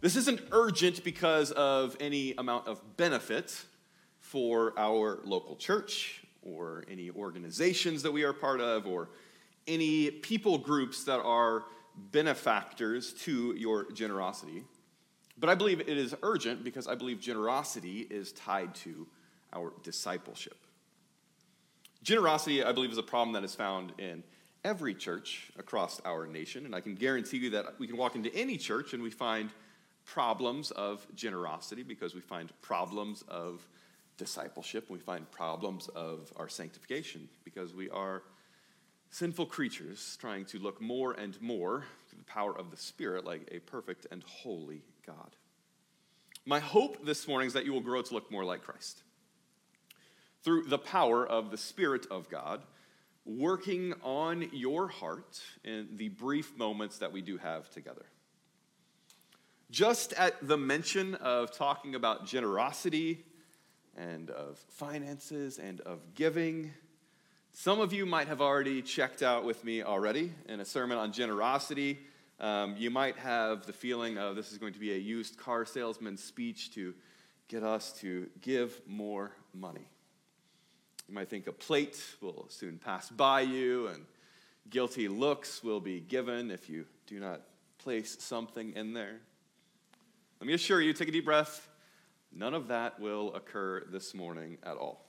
This isn't urgent because of any amount of benefit for our local church or any organizations that we are part of or any people groups that are benefactors to your generosity. But I believe it is urgent because I believe generosity is tied to our discipleship. Generosity, I believe, is a problem that is found in every church across our nation. And I can guarantee you that we can walk into any church and we find problems of generosity because we find problems of discipleship. We find problems of our sanctification because we are sinful creatures trying to look more and more through the power of the Spirit like a perfect and holy God. My hope this morning is that you will grow to look more like Christ through the power of the Spirit of God working on your heart in the brief moments that we do have together. Just at the mention of talking about generosity and of finances and of giving, some of you might have already checked out with me already in a sermon on generosity. Um, you might have the feeling of this is going to be a used car salesman's speech to get us to give more money. You might think a plate will soon pass by you, and guilty looks will be given if you do not place something in there. Let me assure you, take a deep breath. None of that will occur this morning at all.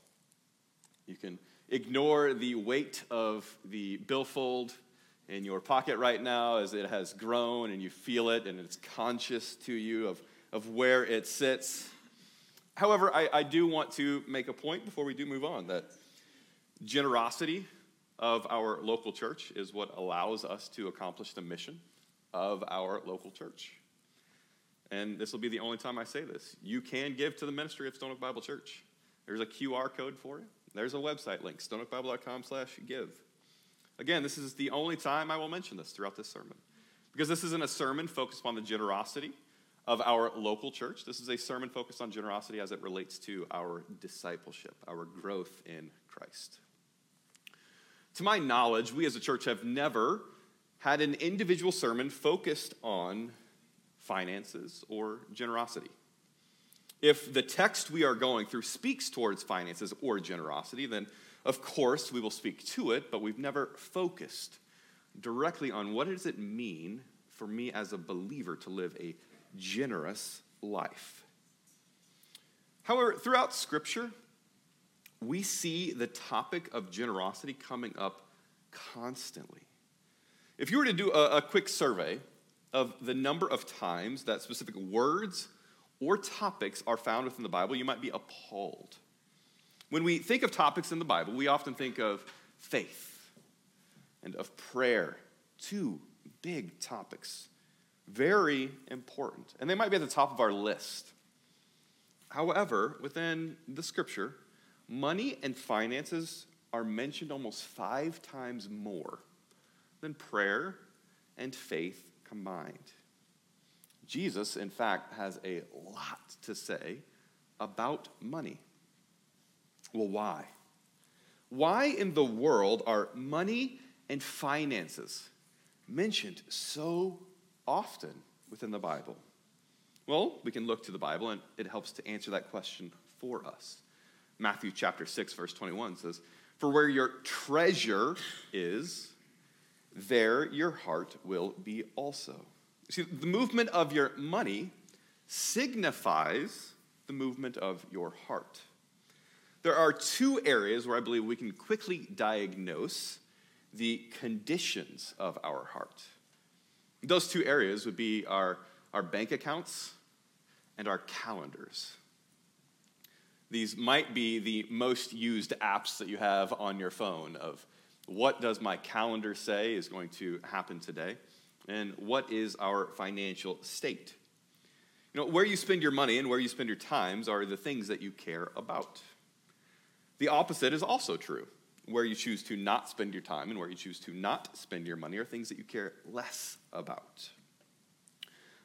You can ignore the weight of the billfold in your pocket right now as it has grown and you feel it and it's conscious to you of, of where it sits. However, I, I do want to make a point before we do move on that generosity of our local church is what allows us to accomplish the mission of our local church. And this will be the only time I say this. You can give to the ministry of Stone Oak Bible Church. There's a QR code for it. There's a website link, stoneoakbible.com slash give. Again, this is the only time I will mention this throughout this sermon. Because this isn't a sermon focused on the generosity of our local church. This is a sermon focused on generosity as it relates to our discipleship, our growth in Christ. To my knowledge, we as a church have never had an individual sermon focused on finances or generosity. If the text we are going through speaks towards finances or generosity, then of course we will speak to it, but we've never focused directly on what does it mean for me as a believer to live a generous life. However, throughout Scripture, we see the topic of generosity coming up constantly. If you were to do a, a quick survey of the number of times that specific words or topics are found within the Bible, you might be appalled. When we think of topics in the Bible, we often think of faith and of prayer, two big topics, very important, and they might be at the top of our list. However, within the scripture, money and finances are mentioned almost five times more than prayer and faith combined. Jesus, in fact, has a lot to say about money. Well, why? Why in the world are money and finances mentioned so often within the Bible? Well, we can look to the Bible and it helps to answer that question for us. Matthew chapter 6 verse 21 says, "For where your treasure is, there your heart will be also." See, the movement of your money signifies the movement of your heart. There are two areas where I believe we can quickly diagnose the conditions of our heart. Those two areas would be our, our bank accounts and our calendars. These might be the most used apps that you have on your phone of what does my calendar say is going to happen today? And what is our financial state? You know, where you spend your money and where you spend your times are the things that you care about. The opposite is also true. Where you choose to not spend your time and where you choose to not spend your money are things that you care less about.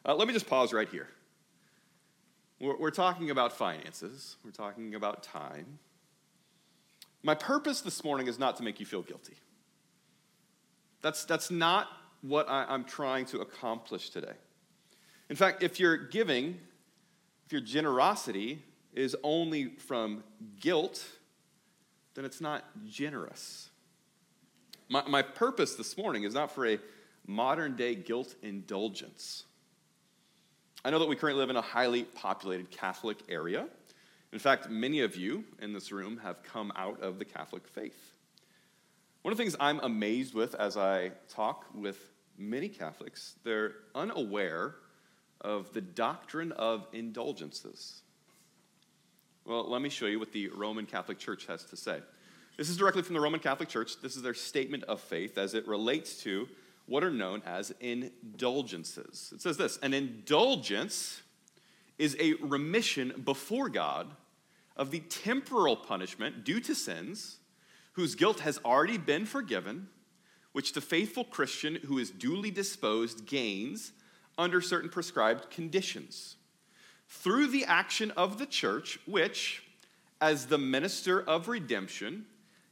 Uh, let me just pause right here. We're, we're talking about finances, we're talking about time. My purpose this morning is not to make you feel guilty. That's, that's not what I, I'm trying to accomplish today. In fact, if your giving, if your generosity is only from guilt, then it's not generous. My, my purpose this morning is not for a modern day guilt indulgence. I know that we currently live in a highly populated Catholic area. In fact, many of you in this room have come out of the Catholic faith. One of the things I'm amazed with as I talk with many Catholics, they're unaware of the doctrine of indulgences. Well, let me show you what the Roman Catholic Church has to say. This is directly from the Roman Catholic Church. This is their statement of faith as it relates to what are known as indulgences. It says this An indulgence is a remission before God of the temporal punishment due to sins whose guilt has already been forgiven, which the faithful Christian who is duly disposed gains under certain prescribed conditions. Through the action of the church, which, as the minister of redemption,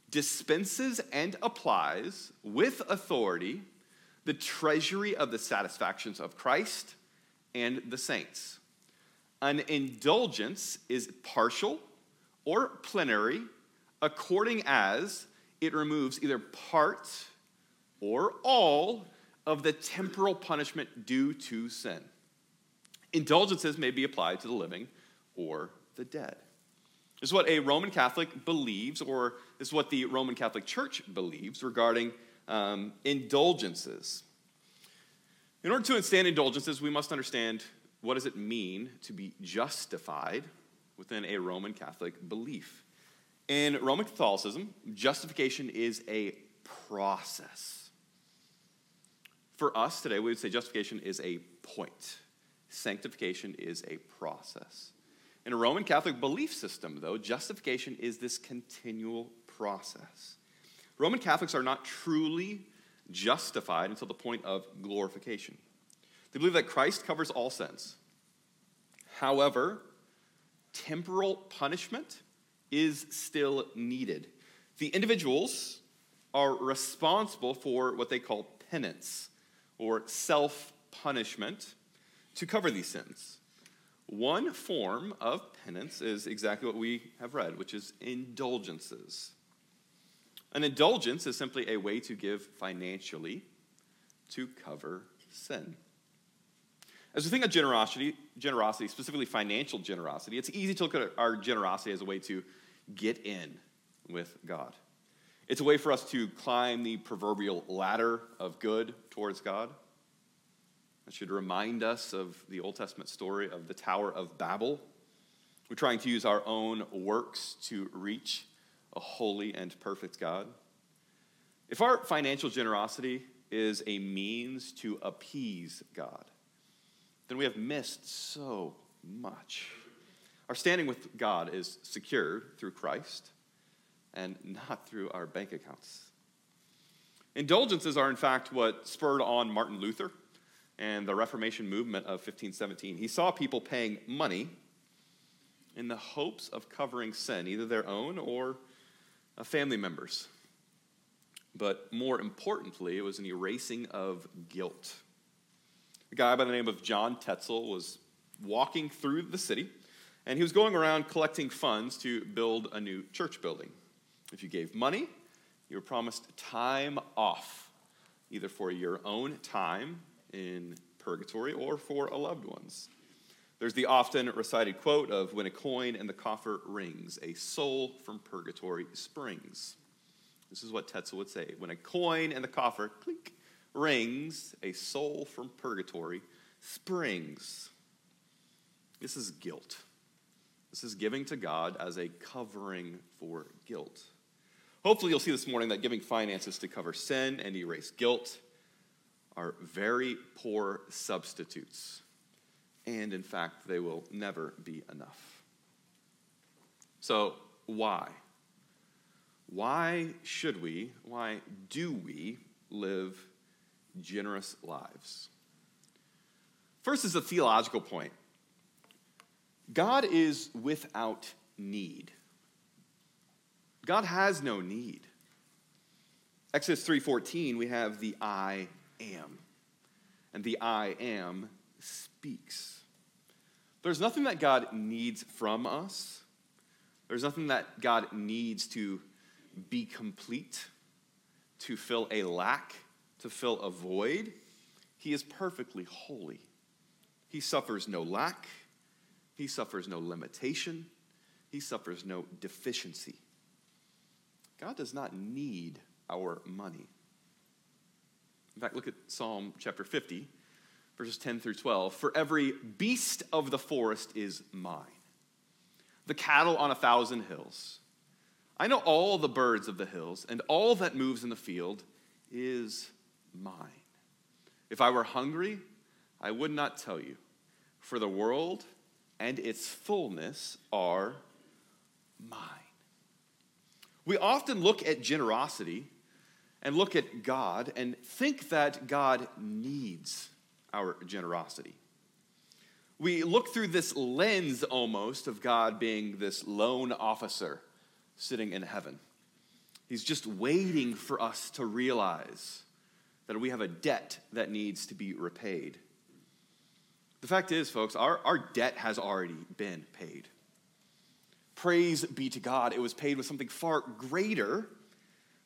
dispenses and applies with authority the treasury of the satisfactions of Christ and the saints. An indulgence is partial or plenary according as it removes either part or all of the temporal punishment due to sin. Indulgences may be applied to the living or the dead. This is what a Roman Catholic believes, or this is what the Roman Catholic Church believes regarding um, indulgences. In order to understand indulgences, we must understand what does it mean to be justified within a Roman Catholic belief. In Roman Catholicism, justification is a process. For us today, we would say justification is a point. Sanctification is a process. In a Roman Catholic belief system, though, justification is this continual process. Roman Catholics are not truly justified until the point of glorification. They believe that Christ covers all sins. However, temporal punishment is still needed. The individuals are responsible for what they call penance or self punishment to cover these sins. One form of penance is exactly what we have read, which is indulgences. An indulgence is simply a way to give financially to cover sin. As we think of generosity, generosity, specifically financial generosity, it's easy to look at our generosity as a way to get in with God. It's a way for us to climb the proverbial ladder of good towards God. That should remind us of the Old Testament story of the Tower of Babel. We're trying to use our own works to reach a holy and perfect God. If our financial generosity is a means to appease God, then we have missed so much. Our standing with God is secured through Christ and not through our bank accounts. Indulgences are, in fact, what spurred on Martin Luther and the Reformation movement of 1517. He saw people paying money in the hopes of covering sin, either their own or a family members. But more importantly, it was an erasing of guilt. A guy by the name of John Tetzel was walking through the city, and he was going around collecting funds to build a new church building. If you gave money, you were promised time off, either for your own time in purgatory or for a loved one's. There's the often recited quote of when a coin in the coffer rings, a soul from purgatory springs. This is what Tetzel would say. When a coin in the coffer, clink, rings, a soul from purgatory springs. This is guilt. This is giving to God as a covering for guilt. Hopefully, you'll see this morning that giving finances to cover sin and erase guilt are very poor substitutes. And in fact, they will never be enough. So, why? Why should we, why do we live generous lives? First is a theological point God is without need. God has no need. Exodus 3:14 we have the I am. And the I am speaks. There's nothing that God needs from us. There's nothing that God needs to be complete, to fill a lack, to fill a void. He is perfectly holy. He suffers no lack. He suffers no limitation. He suffers no deficiency. God does not need our money. In fact, look at Psalm chapter 50, verses 10 through 12. For every beast of the forest is mine, the cattle on a thousand hills. I know all the birds of the hills, and all that moves in the field is mine. If I were hungry, I would not tell you, for the world and its fullness are mine. We often look at generosity and look at God and think that God needs our generosity. We look through this lens almost of God being this loan officer sitting in heaven. He's just waiting for us to realize that we have a debt that needs to be repaid. The fact is, folks, our, our debt has already been paid. Praise be to God, it was paid with something far greater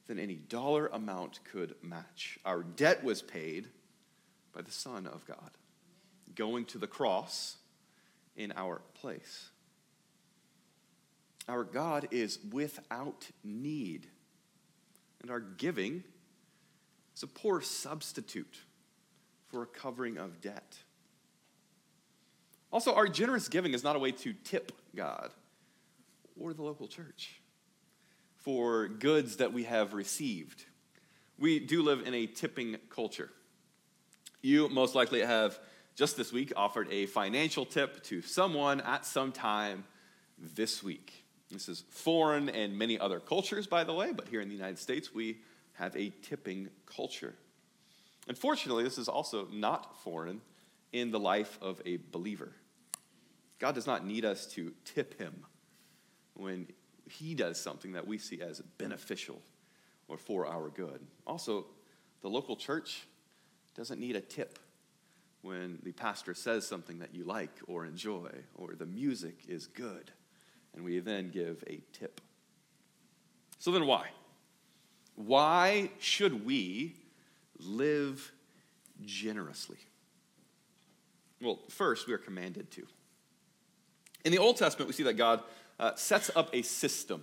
than any dollar amount could match. Our debt was paid by the Son of God, going to the cross in our place. Our God is without need, and our giving is a poor substitute for a covering of debt. Also, our generous giving is not a way to tip God or the local church for goods that we have received. We do live in a tipping culture. You most likely have just this week offered a financial tip to someone at some time this week. This is foreign in many other cultures, by the way, but here in the United States, we have a tipping culture. Unfortunately, this is also not foreign in the life of a believer. God does not need us to tip him when he does something that we see as beneficial or for our good. Also, the local church doesn't need a tip when the pastor says something that you like or enjoy, or the music is good, and we then give a tip. So then, why? Why should we live generously? Well, first, we are commanded to. In the Old Testament, we see that God uh, sets up a system.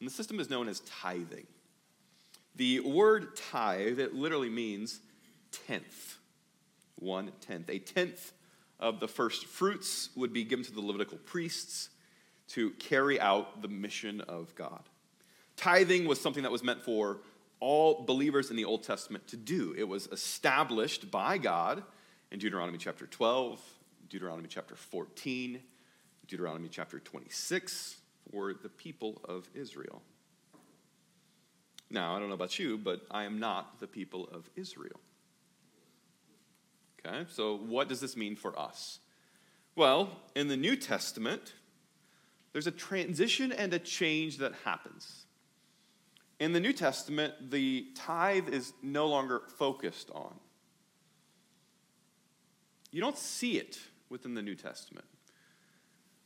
And the system is known as tithing. The word tithe, it literally means tenth. One tenth. A tenth of the first fruits would be given to the Levitical priests to carry out the mission of God. Tithing was something that was meant for all believers in the Old Testament to do. It was established by God in Deuteronomy chapter 12, Deuteronomy chapter 14, Deuteronomy chapter 26 for the people of Israel. Now, I don't know about you, but I am not the people of Israel. Okay, so what does this mean for us? Well, in the New Testament, there's a transition and a change that happens. In the New Testament, the tithe is no longer focused on. You don't see it within the New Testament.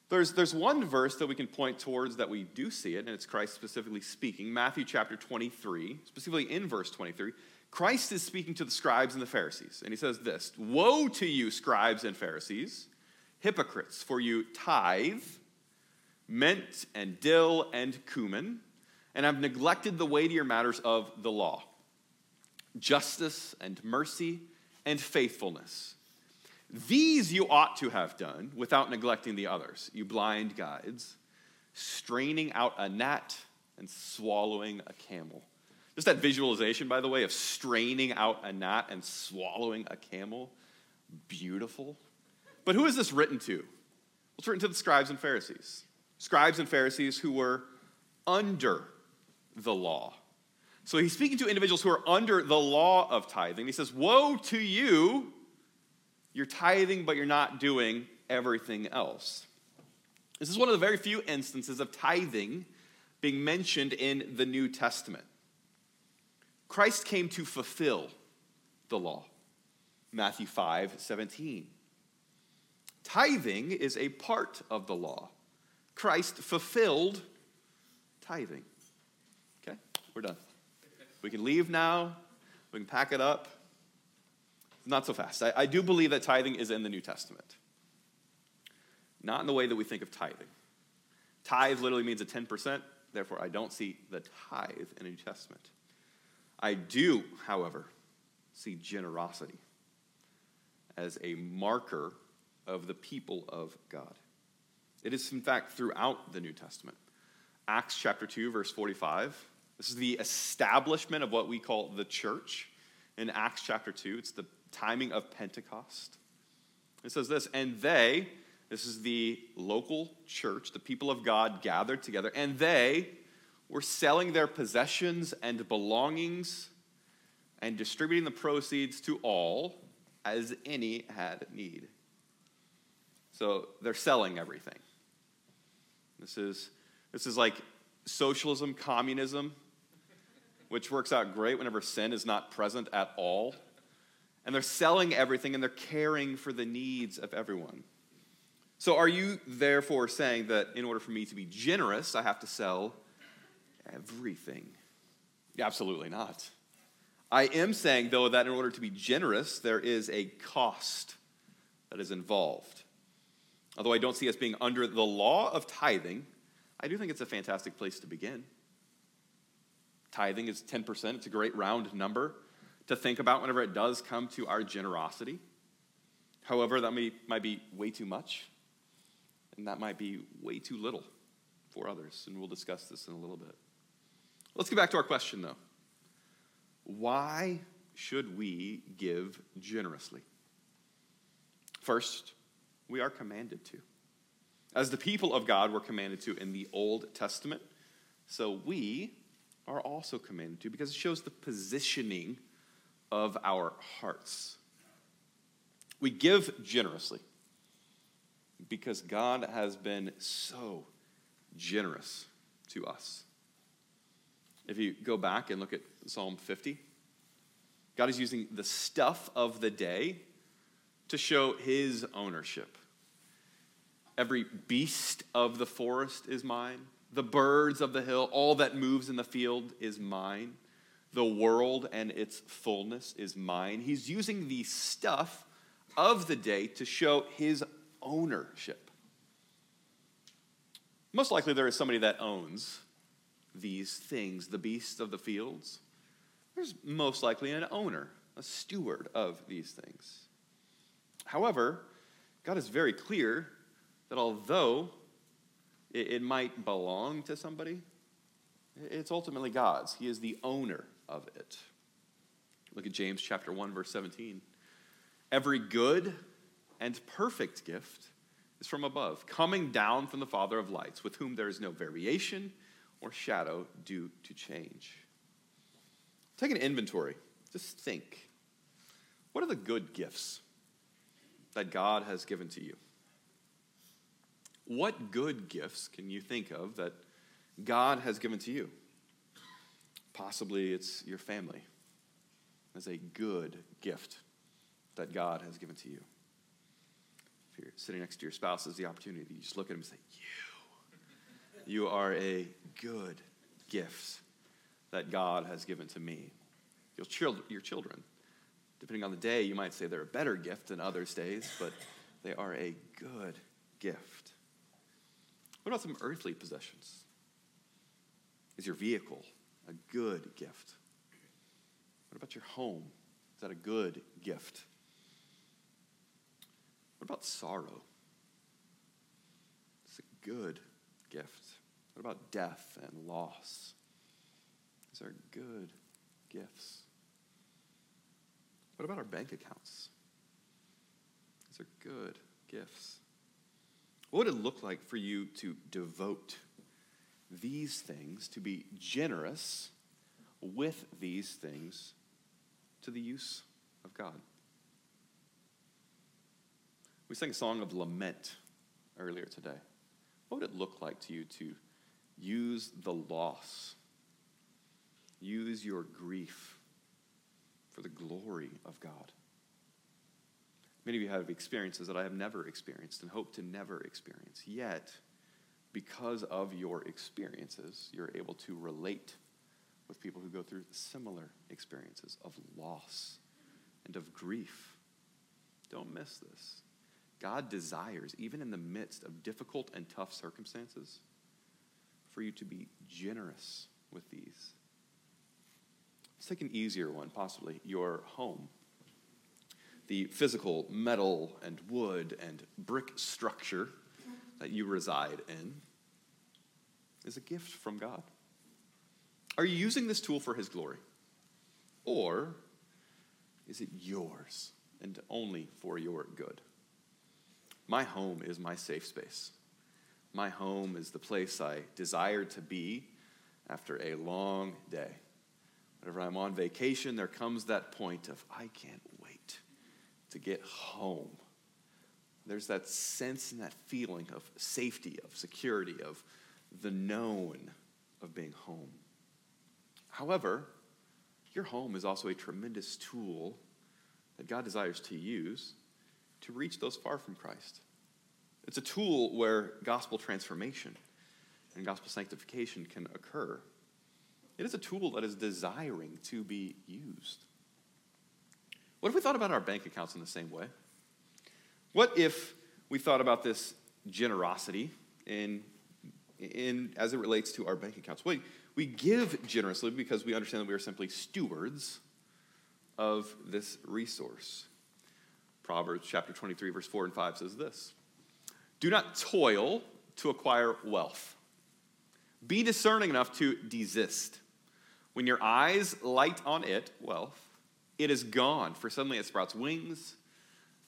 There's, there's one verse that we can point towards that we do see it, and it's Christ specifically speaking. Matthew chapter 23, specifically in verse 23. Christ is speaking to the scribes and the Pharisees, and he says this Woe to you, scribes and Pharisees, hypocrites, for you tithe mint and dill and cumin, and I've neglected the weightier matters of the law justice and mercy and faithfulness. These you ought to have done without neglecting the others, you blind guides, straining out a gnat and swallowing a camel. Just that visualization, by the way, of straining out a gnat and swallowing a camel. Beautiful. But who is this written to? Well, it's written to the scribes and Pharisees. Scribes and Pharisees who were under the law. So he's speaking to individuals who are under the law of tithing. He says, Woe to you! You're tithing, but you're not doing everything else. This is one of the very few instances of tithing being mentioned in the New Testament. Christ came to fulfill the law. Matthew 5 17. Tithing is a part of the law. Christ fulfilled tithing. We're done. We can leave now. We can pack it up. Not so fast. I, I do believe that tithing is in the New Testament, not in the way that we think of tithing. Tithe literally means a 10%, therefore, I don't see the tithe in the New Testament. I do, however, see generosity as a marker of the people of God. It is, in fact, throughout the New Testament. Acts chapter 2, verse 45. This is the establishment of what we call the church. In Acts chapter 2, it's the timing of Pentecost. It says this, and they, this is the local church, the people of God gathered together, and they were selling their possessions and belongings and distributing the proceeds to all as any had need. So they're selling everything. This is, this is like socialism, communism, which works out great whenever sin is not present at all. And they're selling everything and they're caring for the needs of everyone. So, are you therefore saying that in order for me to be generous, I have to sell everything? Absolutely not. I am saying, though, that in order to be generous, there is a cost that is involved. Although I don't see us being under the law of tithing, I do think it's a fantastic place to begin. Tithing is 10%, it's a great round number to think about whenever it does come to our generosity. However, that may, might be way too much, and that might be way too little for others, and we'll discuss this in a little bit. Let's get back to our question, though. Why should we give generously? First, we are commanded to. As the people of God were commanded to in the Old Testament, so we are also commanded to because it shows the positioning of our hearts. We give generously because God has been so generous to us. If you go back and look at Psalm 50, God is using the stuff of the day to show his ownership. Every beast of the forest is mine, the birds of the hill, all that moves in the field is mine. The world and its fullness is mine. He's using the stuff of the day to show his ownership. Most likely, there is somebody that owns these things, the beasts of the fields. There's most likely an owner, a steward of these things. However, God is very clear that although it, it might belong to somebody, it's ultimately God's. He is the owner of it. Look at James chapter 1 verse 17. Every good and perfect gift is from above, coming down from the Father of lights, with whom there is no variation or shadow due to change. Take an inventory. Just think. What are the good gifts that God has given to you? What good gifts can you think of that God has given to you? Possibly it's your family as a good gift that God has given to you. If you're sitting next to your spouse, there's the opportunity. You just look at him and say, You. You are a good gift that God has given to me. Your, your children, depending on the day, you might say they're a better gift than others' days, but they are a good gift. What about some earthly possessions? Is your vehicle a good gift? What about your home? Is that a good gift? What about sorrow? It's a good gift. What about death and loss? These are good gifts. What about our bank accounts? These are good gifts. What would it look like for you to devote these things, to be generous with these things to the use of God? We sang a song of lament earlier today. What would it look like to you to use the loss, use your grief for the glory of God? Many of you have experiences that I have never experienced and hope to never experience. Yet, because of your experiences, you're able to relate with people who go through similar experiences of loss and of grief. Don't miss this. God desires, even in the midst of difficult and tough circumstances, for you to be generous with these. Let's take an easier one, possibly your home. The physical metal and wood and brick structure that you reside in is a gift from God. Are you using this tool for His glory? Or is it yours and only for your good? My home is my safe space. My home is the place I desire to be after a long day. Whenever I'm on vacation, there comes that point of, I can't to get home. There's that sense and that feeling of safety, of security, of the known of being home. However, your home is also a tremendous tool that God desires to use to reach those far from Christ. It's a tool where gospel transformation and gospel sanctification can occur. It is a tool that is desiring to be used. What if we thought about our bank accounts in the same way? What if we thought about this generosity in, in, as it relates to our bank accounts? We, we give generously because we understand that we are simply stewards of this resource. Proverbs chapter 23, verse 4 and 5 says this Do not toil to acquire wealth. Be discerning enough to desist. When your eyes light on it, wealth, it is gone, for suddenly it sprouts wings,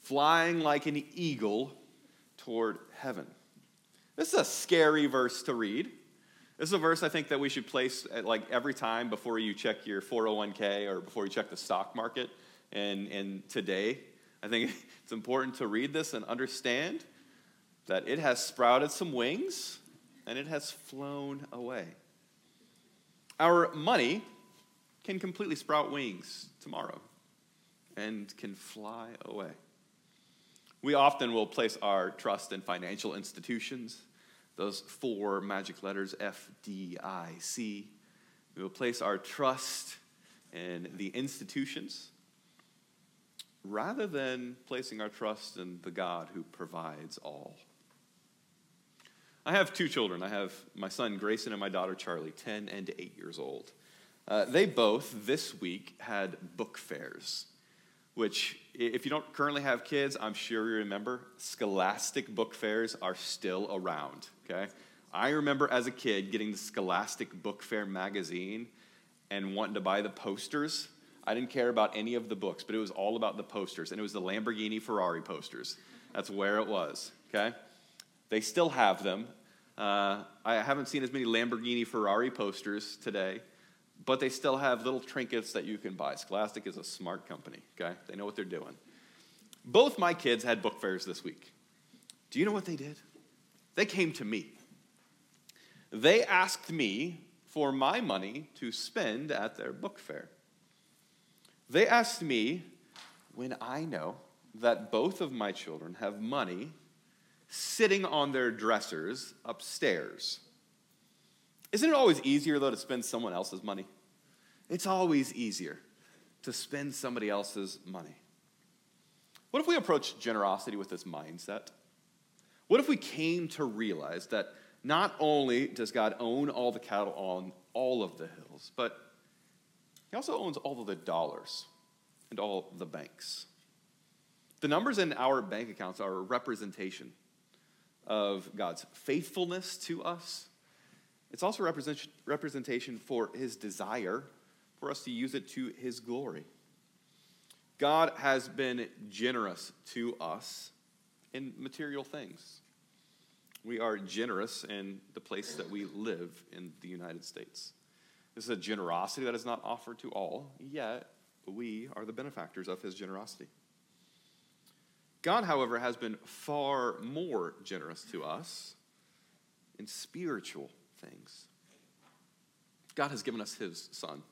flying like an eagle toward heaven. This is a scary verse to read. This is a verse I think that we should place at like every time before you check your 401k or before you check the stock market. And, and today, I think it's important to read this and understand that it has sprouted some wings and it has flown away. Our money can completely sprout wings tomorrow and can fly away. We often will place our trust in financial institutions, those four magic letters F D I C. We will place our trust in the institutions rather than placing our trust in the God who provides all. I have two children. I have my son Grayson and my daughter Charlie, 10 and 8 years old. Uh, they both this week had book fairs, which, if you don't currently have kids, I'm sure you remember, scholastic book fairs are still around, okay? I remember as a kid getting the Scholastic Book Fair magazine and wanting to buy the posters I didn't care about any of the books, but it was all about the posters, and it was the Lamborghini Ferrari posters. That's where it was, okay? They still have them. Uh, I haven't seen as many Lamborghini Ferrari posters today, but they still have little trinkets that you can buy. Scholastic is a smart company, okay? They know what they're doing. Both my kids had book fairs this week. Do you know what they did? They came to me. They asked me for my money to spend at their book fair. They asked me when I know that both of my children have money sitting on their dressers upstairs. Isn't it always easier, though, to spend someone else's money? It's always easier to spend somebody else's money. What if we approach generosity with this mindset? What if we came to realize that not only does God own all the cattle on all of the hills, but he also owns all of the dollars and all the banks. The numbers in our bank accounts are a representation of God's faithfulness to us. It's also a representation for his desire for us to use it to his glory. God has been generous to us in material things. We are generous in the place that we live in the United States. This is a generosity that is not offered to all, yet we are the benefactors of his generosity. God, however, has been far more generous to us in spiritual things. God has given us his son.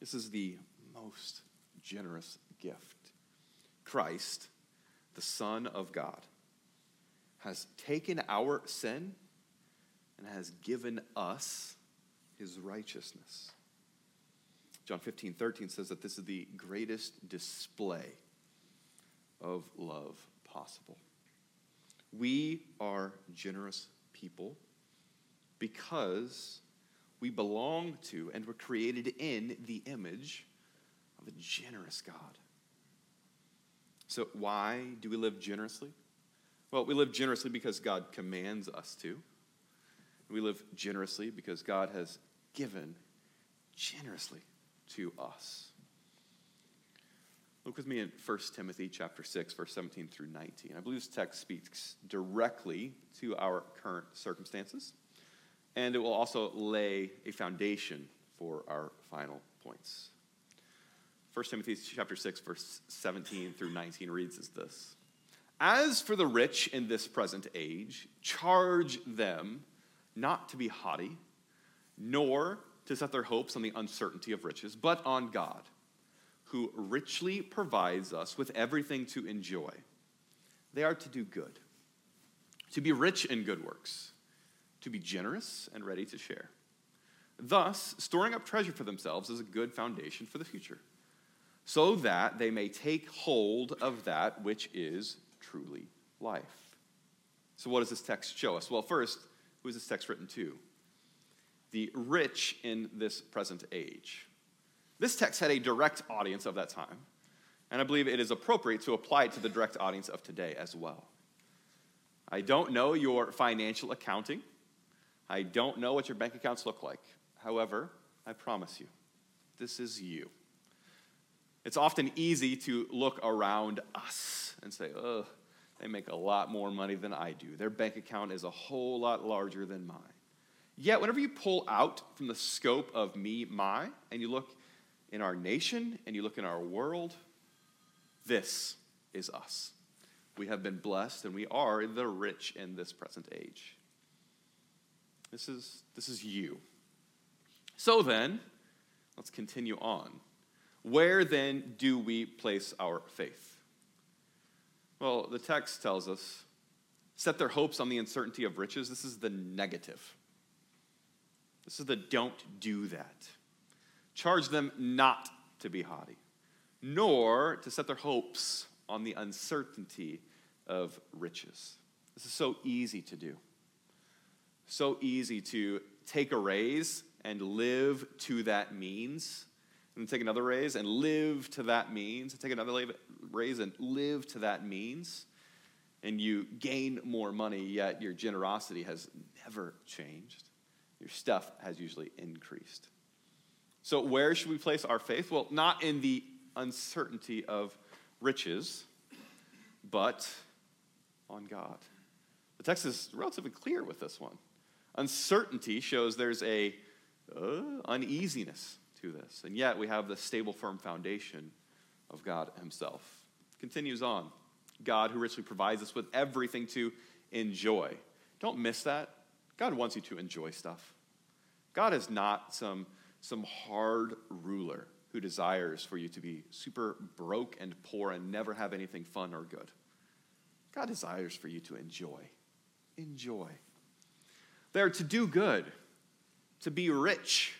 This is the most generous gift. Christ, the Son of God, has taken our sin and has given us his righteousness. John 15, 13 says that this is the greatest display of love possible. We are generous people because we belong to and were created in the image of a generous God. So, why do we live generously? Well, we live generously because God commands us to. We live generously because God has given generously to us. Look with me in 1 Timothy chapter 6 verse 17 through 19. I believe this text speaks directly to our current circumstances and it will also lay a foundation for our final points. 1 Timothy chapter 6 verse 17 through 19 reads as this. As for the rich in this present age, charge them not to be haughty, nor to set their hopes on the uncertainty of riches, but on God, who richly provides us with everything to enjoy. They are to do good, to be rich in good works, to be generous and ready to share. Thus, storing up treasure for themselves is a good foundation for the future so that they may take hold of that which is truly life. So, what does this text show us? Well, first, who is this text written to? The rich in this present age. This text had a direct audience of that time, and I believe it is appropriate to apply it to the direct audience of today as well. I don't know your financial accounting. I don't know what your bank accounts look like. However, I promise you, this is you. It's often easy to look around us and say, ugh, they make a lot more money than I do. Their bank account is a whole lot larger than mine. Yet, whenever you pull out from the scope of me, my, and you look in our nation and you look in our world, this is us. We have been blessed and we are the rich in this present age. This is, this is you. So then, let's continue on. Where then do we place our faith? Well, the text tells us set their hopes on the uncertainty of riches. This is the negative. This is the don't do that. Charge them not to be haughty, nor to set their hopes on the uncertainty of riches. This is so easy to do. So easy to take a raise and live to that means and take another raise and live to that means, and take another raise and live to that means, and you gain more money, yet your generosity has never changed. Your stuff has usually increased. So, where should we place our faith? Well, not in the uncertainty of riches, but on God. The text is relatively clear with this one. Uncertainty shows there's a uh, uneasiness to this. And yet we have the stable, firm foundation of God Himself. Continues on God who richly provides us with everything to enjoy. Don't miss that. God wants you to enjoy stuff. God is not some, some hard ruler who desires for you to be super broke and poor and never have anything fun or good. God desires for you to enjoy. Enjoy. They are to do good, to be rich,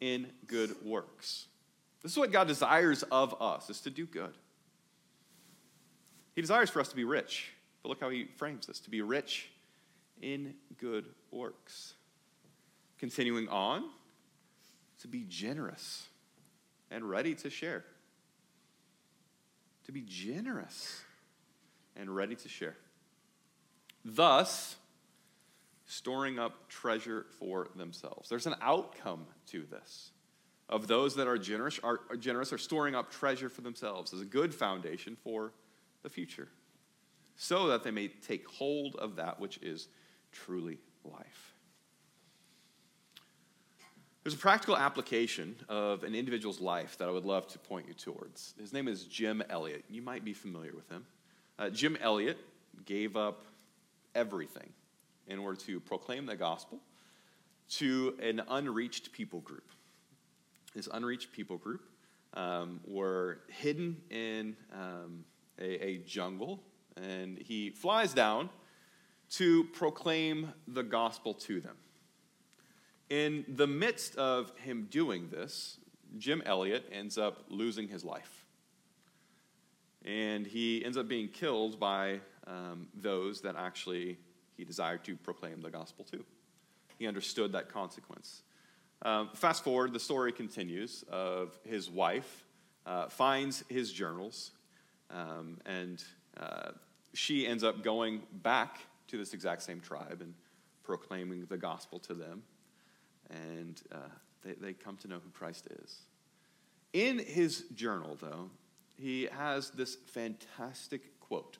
in good works. This is what God desires of us, is to do good. He desires for us to be rich. But look how he frames this to be rich in good works. Continuing on, to be generous and ready to share. To be generous and ready to share. Thus, storing up treasure for themselves. There's an outcome to this. of those that are generous are, are generous are storing up treasure for themselves as a good foundation for the future, so that they may take hold of that which is truly life. There's a practical application of an individual's life that I would love to point you towards. His name is Jim Elliot. You might be familiar with him. Uh, Jim Elliot gave up everything in order to proclaim the gospel to an unreached people group. This unreached people group um, were hidden in um, a, a jungle, and he flies down to proclaim the gospel to them. In the midst of him doing this, Jim Elliot ends up losing his life. And he ends up being killed by um, those that actually he desired to proclaim the gospel to. He understood that consequence. Um, fast forward, the story continues of his wife uh, finds his journals, um, and uh, she ends up going back to this exact same tribe and proclaiming the gospel to them and uh, they, they come to know who Christ is. In his journal, though, he has this fantastic quote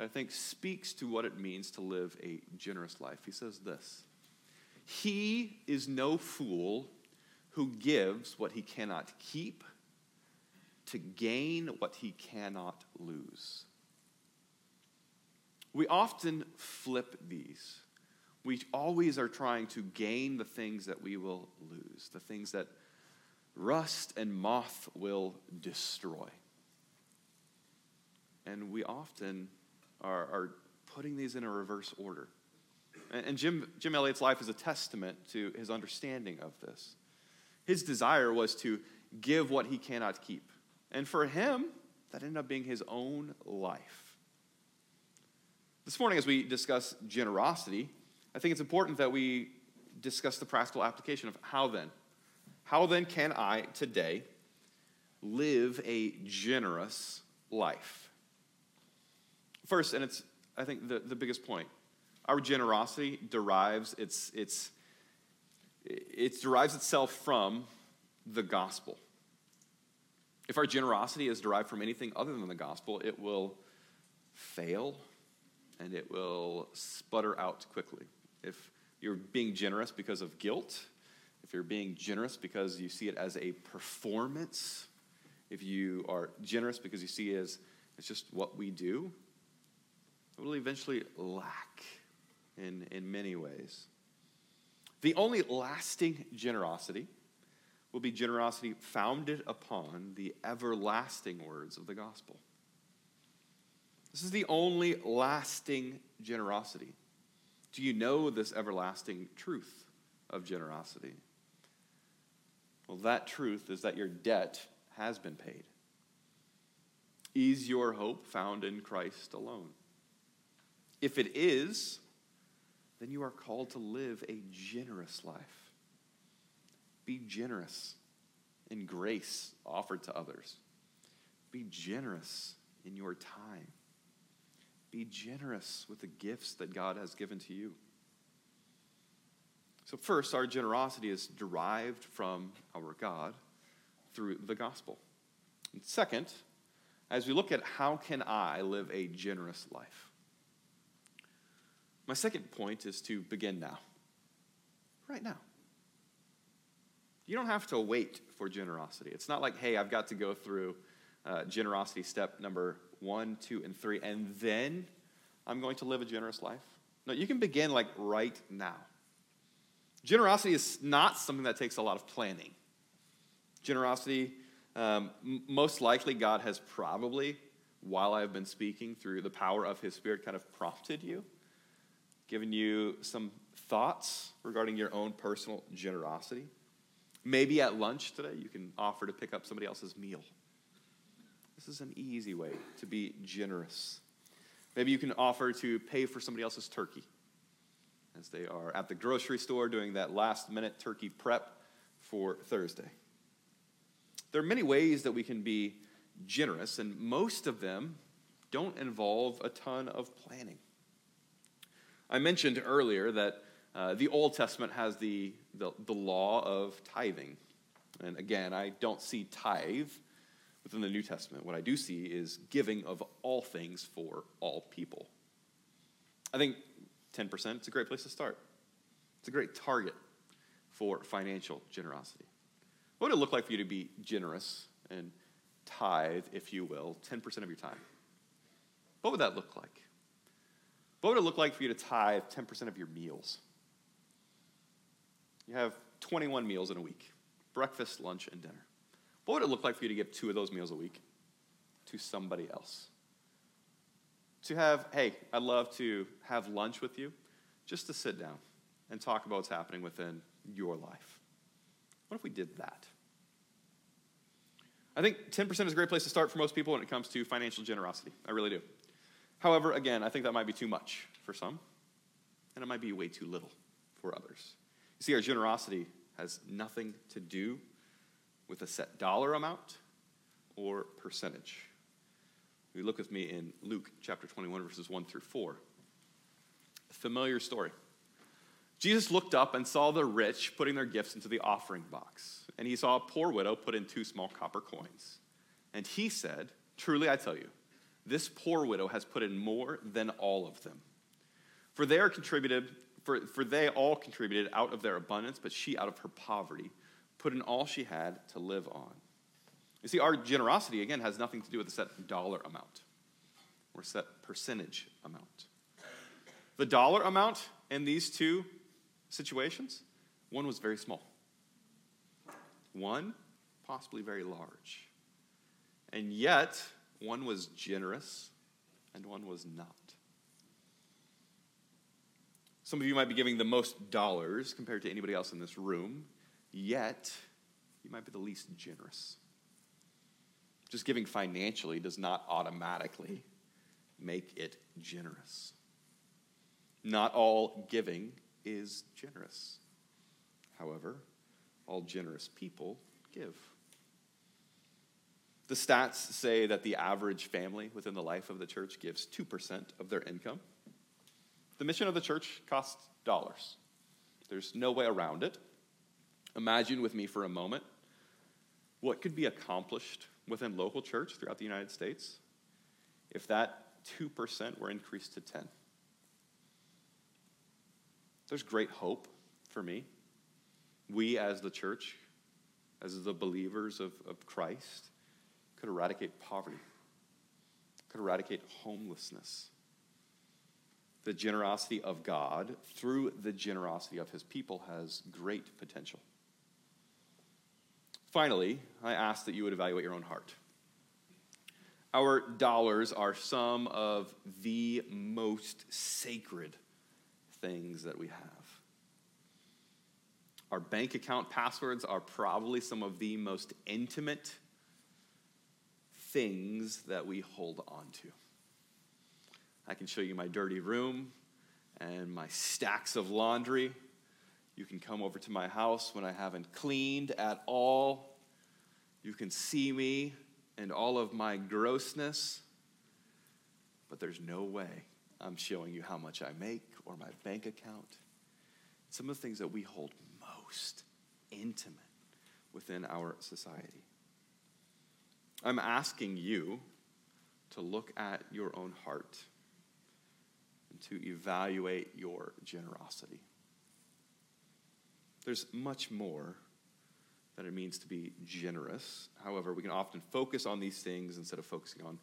I think speaks to what it means to live a generous life. He says this He is no fool who gives what he cannot keep to gain what he cannot lose. We often flip these we always are trying to gain the things that we will lose, the things that rust and moth will destroy. And we often are, are putting these in a reverse order. And, and Jim, Jim Elliot's life is a testament to his understanding of this. His desire was to give what he cannot keep. And for him, that ended up being his own life. This morning, as we discuss generosity, I think it's important that we discuss the practical application of how then. How then can I today live a generous life? First, and it's, I think, the, the biggest point, our generosity derives its, its, it derives itself from the gospel. If our generosity is derived from anything other than the gospel, it will fail and it will sputter out quickly if you're being generous because of guilt, if you're being generous because you see it as a performance, if you are generous because you see it as it's just what we do, will eventually lack in, in many ways. The only lasting generosity will be generosity founded upon the everlasting words of the gospel. This is the only lasting generosity. Do you know this everlasting truth of generosity? Well, that truth is that your debt has been paid. Is your hope found in Christ alone? If it is, then you are called to live a generous life. Be generous in grace offered to others. Be generous in your time. Be generous with the gifts that God has given to you. So, first, our generosity is derived from our God through the gospel. And second, as we look at how can I live a generous life? My second point is to begin now. Right now. You don't have to wait for generosity. It's not like, hey, I've got to go through uh, generosity step number one, two, and three, and then I'm going to live a generous life. No, you can begin like right now. Generosity is not something that takes a lot of planning. Generosity, um, most likely, God has probably, while I've been speaking through the power of His Spirit, kind of prompted you, given you some thoughts regarding your own personal generosity. Maybe at lunch today, you can offer to pick up somebody else's meal. This is an easy way to be generous. Maybe you can offer to pay for somebody else's turkey as they are at the grocery store doing that last minute turkey prep for Thursday. There are many ways that we can be generous, and most of them don't involve a ton of planning. I mentioned earlier that uh, the Old Testament has the, the, the law of tithing. And again, I don't see tithe within the New Testament. What I do see is giving of all things for all people. I think 10% is a great place to start. It's a great target for financial generosity. What would it look like for you to be generous and tithe, if you will, 10% of your time? What would that look like? What would it look like for you to tithe 10% of your meals? You have 21 meals in a week breakfast, lunch, and dinner. What would it look like for you to give two of those meals a week to somebody else? To have, hey, I'd love to have lunch with you, just to sit down and talk about what's happening within your life. What if we did that? I think 10% is a great place to start for most people when it comes to financial generosity. I really do. However, again, I think that might be too much for some, and it might be way too little for others. You see, our generosity has nothing to do with a set dollar amount or percentage. You look with me in Luke chapter 21, verses 1 through 4. A familiar story. Jesus looked up and saw the rich putting their gifts into the offering box, and he saw a poor widow put in two small copper coins. And he said, Truly I tell you, this poor widow has put in more than all of them. For they are contributed, for, for they all contributed out of their abundance, but she out of her poverty put in all she had to live on. You see, our generosity, again, has nothing to do with a set dollar amount or set percentage amount. The dollar amount in these two situations, one was very small, one possibly very large. And yet, one was generous and one was not. Some of you might be giving the most dollars compared to anybody else in this room, yet you might be the least generous. Just giving financially does not automatically make it generous. Not all giving is generous. However, all generous people give. The stats say that the average family within the life of the church gives 2% of their income. The mission of the church costs dollars. There's no way around it. Imagine with me for a moment what could be accomplished within local church throughout the United States if that 2% were increased to 10. There's great hope for me. We as the church, as the believers of, of Christ, could eradicate poverty, could eradicate homelessness. The generosity of God through the generosity of his people has great potential. Finally, I ask that you would evaluate your own heart. Our dollars are some of the most sacred things that we have. Our bank account passwords are probably some of the most intimate things that we hold on to. I can show you my dirty room and my stacks of laundry. You can come over to my house when I haven't cleaned at all. You can see me and all of my grossness. But there's no way I'm showing you how much I make or my bank account. Some of the things that we hold most intimate within our society. I'm asking you to look at your own heart and to evaluate your generosity. There's much more that it means to be generous. However, we can often focus on these things instead of focusing on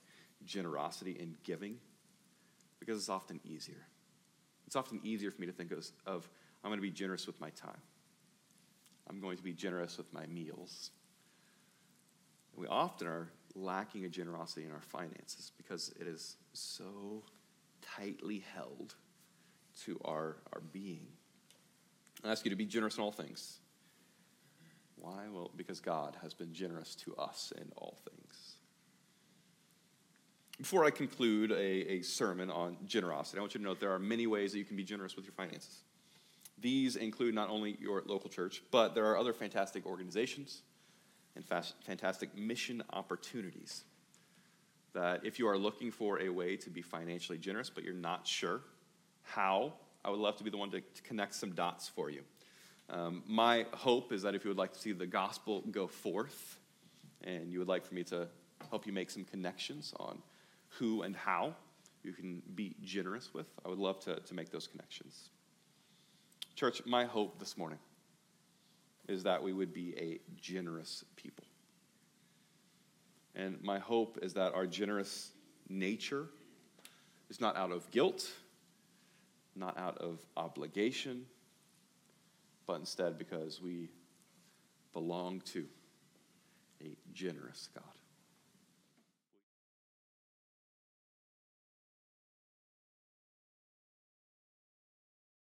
generosity and giving because it's often easier. It's often easier for me to think of, of I'm going to be generous with my time. I'm going to be generous with my meals. We often are lacking a generosity in our finances because it is so tightly held to our, our being. I ask you to be generous in all things. Why? Well, because God has been generous to us in all things. Before I conclude a, a sermon on generosity, I want you to know there are many ways that you can be generous with your finances. These include not only your local church, but there are other fantastic organizations and fast, fantastic mission opportunities that if you are looking for a way to be financially generous, but you're not sure how, I would love to be the one to, to connect some dots for you. Um, my hope is that if you would like to see the gospel go forth, and you would like for me to help you make some connections on who and how you can be generous with, I would love to, to make those connections. Church, my hope this morning is that we would be a generous people. And my hope is that our generous nature is not out of guilt, not out of obligation, but instead because we belong to a generous God.